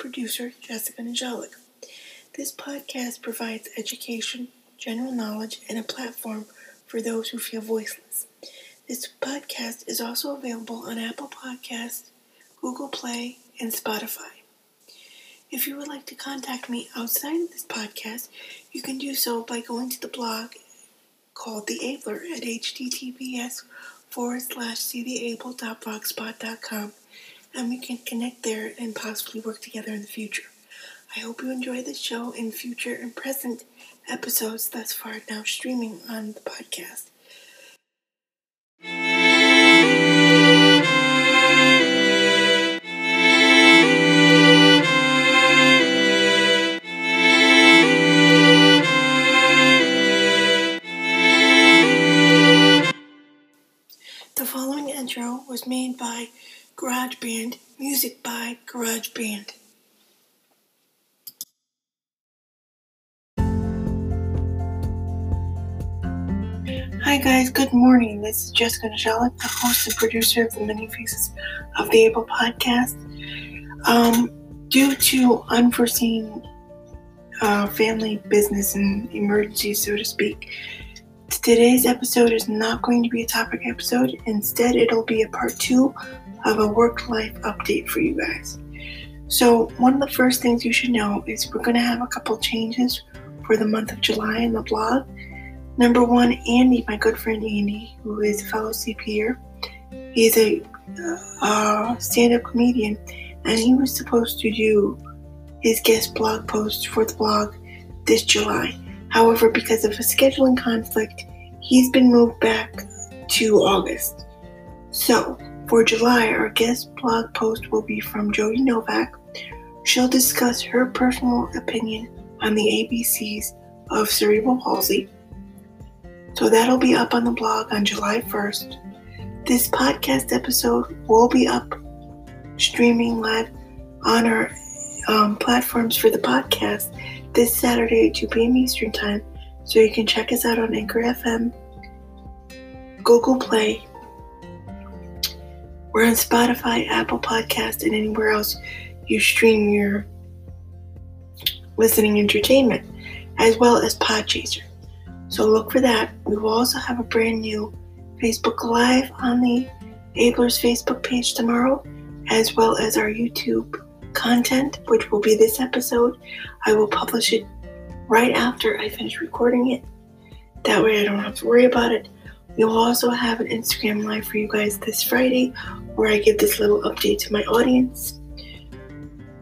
producer, Jessica Niziolek. This podcast provides education, general knowledge, and a platform for those who feel voiceless. This podcast is also available on Apple Podcasts, Google Play, and Spotify. If you would like to contact me outside of this podcast, you can do so by going to the blog called The Abled at https forward slash seetheabled.blogspot.com and we can connect there and possibly work together in the future. I hope you enjoy the show in future and present episodes thus far now streaming on the podcast. Music by GarageBand. Hi guys, good morning. This is Jessica Niziolek, the host and producer of the Many Faces of the Abled podcast. Um, due to unforeseen uh, family business and emergencies, so to speak, today's episode is not going to be a topic episode. Instead, it'll be a part two of a work life update for you guys. So, one of the first things you should know is we're going to have a couple changes for the month of July in the blog. Number one, Andy, my good friend Andy, who is a fellow CPR, he's a uh, stand up comedian, and he was supposed to do his guest blog post for the blog this July. However, because of a scheduling conflict, he's been moved back to August. So, for July, our guest blog post will be from Jody Novak. She'll discuss her personal opinion on the ABCs of cerebral palsy. So that'll be up on the blog on July 1st. This podcast episode will be up streaming live on our um, platforms for the podcast this Saturday at 2 p.m. Eastern Time. So you can check us out on Anchor FM, Google Play. We're on Spotify, Apple Podcast, and anywhere else you stream your listening entertainment, as well as Podchaser. So look for that. We will also have a brand new Facebook Live on the Abled's Facebook page tomorrow, as well as our YouTube content, which will be this episode. I will publish it right after I finish recording it. That way I don't have to worry about it. We will also have an Instagram live for you guys this Friday where I give this little update to my audience.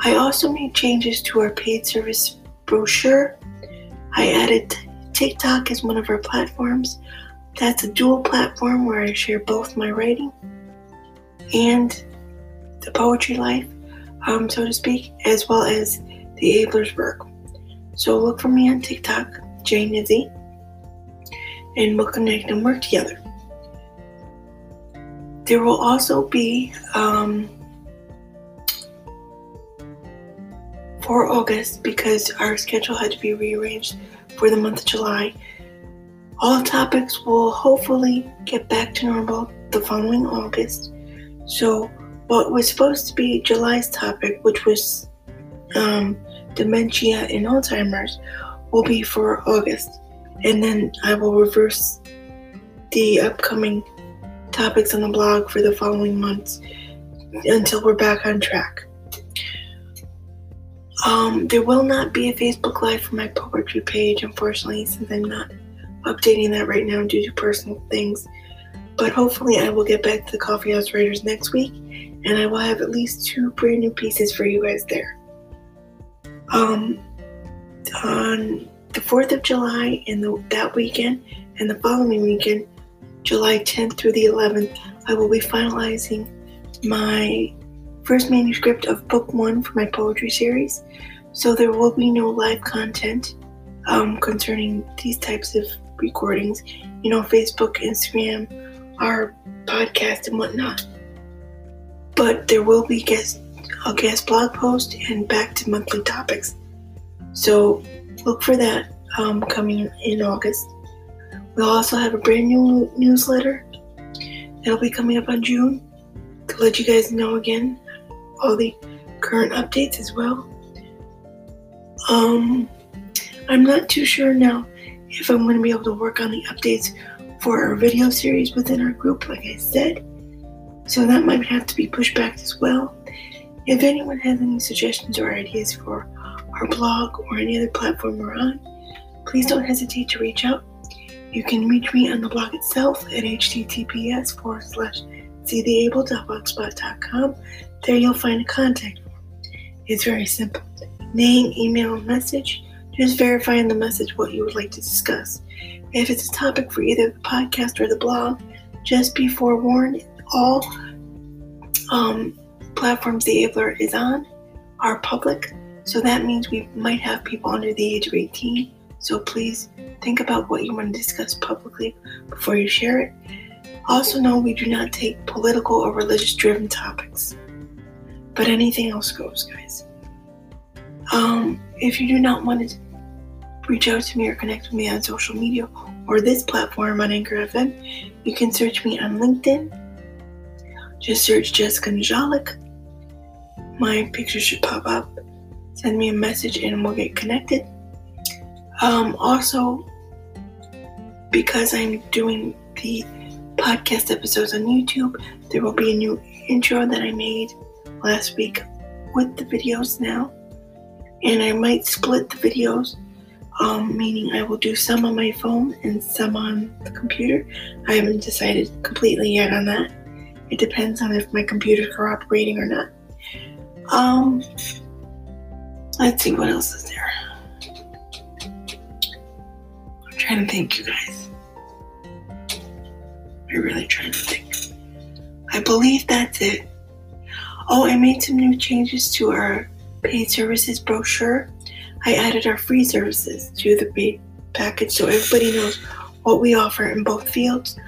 I also made changes to our paid service brochure. I added TikTok as one of our platforms. That's a dual platform where I share both my writing and the poetry life, um, so to speak, as well as the Abled's work. So look for me on TikTok, Jane Izzy, and we'll connect and work together. There will also be um, for August because our schedule had to be rearranged for the month of July. All topics will hopefully get back to normal the following August. So, what was supposed to be July's topic, which was um, dementia and Alzheimer's, will be for August. And then I will reverse the upcoming topics on the blog for the following months until we're back on track. Um, there will not be a Facebook Live for my poetry page, unfortunately, since I'm not updating that right now due to personal things. But hopefully, I will get back to the Coffee House Writers next week, and I will have at least two brand new pieces for you guys there. Um, on the 4th of July and the, that weekend, and the following weekend, July 10th through the 11th, I will be finalizing my first manuscript of book one for my poetry series. So there will be no live content um, concerning these types of recordings. You know, Facebook, Instagram, our podcast, and whatnot. But there will be guest a guest blog post and back to monthly topics. So look for that um, coming in August. We'll also have a brand new newsletter that'll be coming up on June to let you guys know again all the current updates as well. Um, I'm not too sure now if I'm going to be able to work on the updates for our video series within our group, like I said. So that might have to be pushed back as well. If anyone has any suggestions or ideas for our blog or any other platform we're on, please don't hesitate to reach out. You can reach me on the blog itself at https forward slash seetheabled.blogspot.com. There you'll find a contact form. It's very simple. Name, email, message. Just verify in the message what you would like to discuss. If it's a topic for either the podcast or the blog, just be forewarned all um, platforms the Abled is on are public, so that means we might have people under the age of 18. So please think about what you want to discuss publicly before you share it. Also, know we do not take political or religious driven topics, but anything else goes, guys. Um, if you do not want to reach out to me or connect with me on social media or this platform on Anchor FM, you can search me on LinkedIn. Just search Jessica Niziolek. My picture should pop up. Send me a message and we'll get connected. Um, also, because I'm doing the podcast episodes on YouTube, there will be a new intro that I made last week with the videos now. And I might split the videos um, meaning I will do some on my phone and some on the computer. I haven't decided completely yet on that. It depends on if my computer's cooperating or not. Um, let's see what else is there. I'm trying to think, you guys. I'm really trying to think. I believe that's it. Oh, I made some new changes to our paid services brochure. I added our free services to the paid package so everybody knows what we offer in both fields.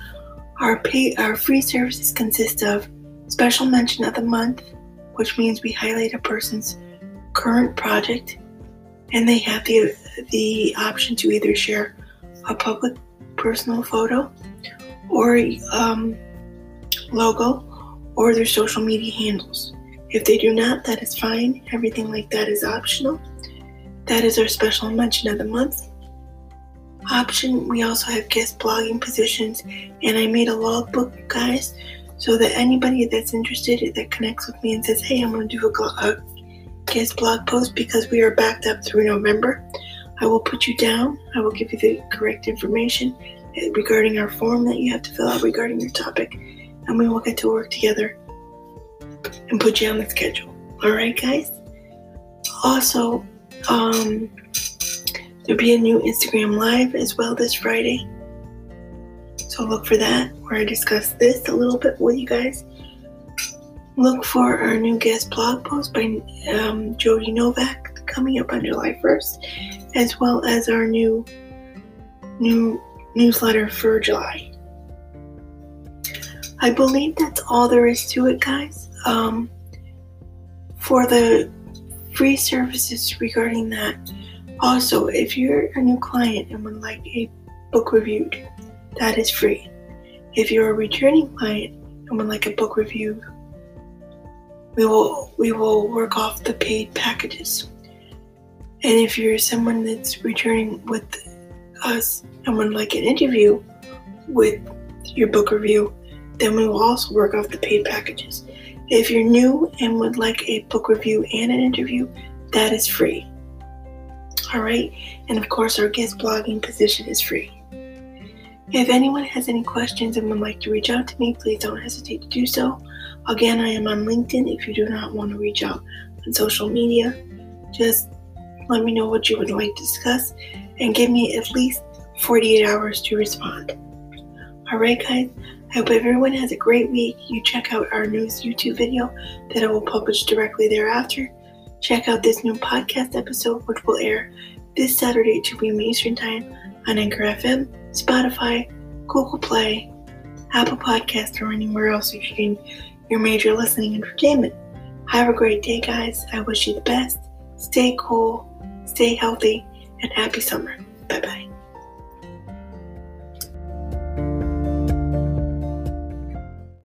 Our pay, our free services consist of special mention of the month, which means we highlight a person's current project, and they have the the option to either share a public personal photo or um, logo or their social media handles. If they do not, that is fine. Everything like that is optional. That is our special mention of the month option. We also have guest blogging positions, and I made a logbook, guys, so that anybody that's interested that connects with me and says, "Hey, I'm going to do a, a guest blog post because we are backed up through November," I will put you down. I will give you the correct information regarding our form that you have to fill out regarding your topic, and we will get to work together and put you on the schedule. All right, guys. Also, um, there'll be a new Instagram Live as well this Friday. So look for that, where I discuss this a little bit with you guys. Look for our new guest blog post by um, Jody Novak coming up on July 1st, as well as our new new newsletter for July. I believe that's all there is to it, guys. Um, for the free services regarding that. Also, if you're a new client and would like a book reviewed, that is free. If you're a returning client and would like a book reviewed, we will we will work off the paid packages. And if you're someone that's returning with us and would like an interview with your book review, then we will also work off the paid packages. If you're new and would like a book review and an interview, that is free. All right, and of course, our guest blogging position is free. If anyone has any questions and would like to reach out to me, please don't hesitate to do so. Again, I am on LinkedIn. If you do not want to reach out on social media, just let me know what you would like to discuss and give me at least 48 hours to respond. All right, guys, I hope everyone has a great week. You check out our newest YouTube video that I will publish directly thereafter. Check out this new podcast episode, which will air this Saturday at 2 p.m. Eastern Time on Anchor FM, Spotify, Google Play, Apple Podcast, or anywhere else you get your major listening entertainment. Have a great day, guys. I wish you the best. Stay cool, stay healthy, and happy summer. Bye bye.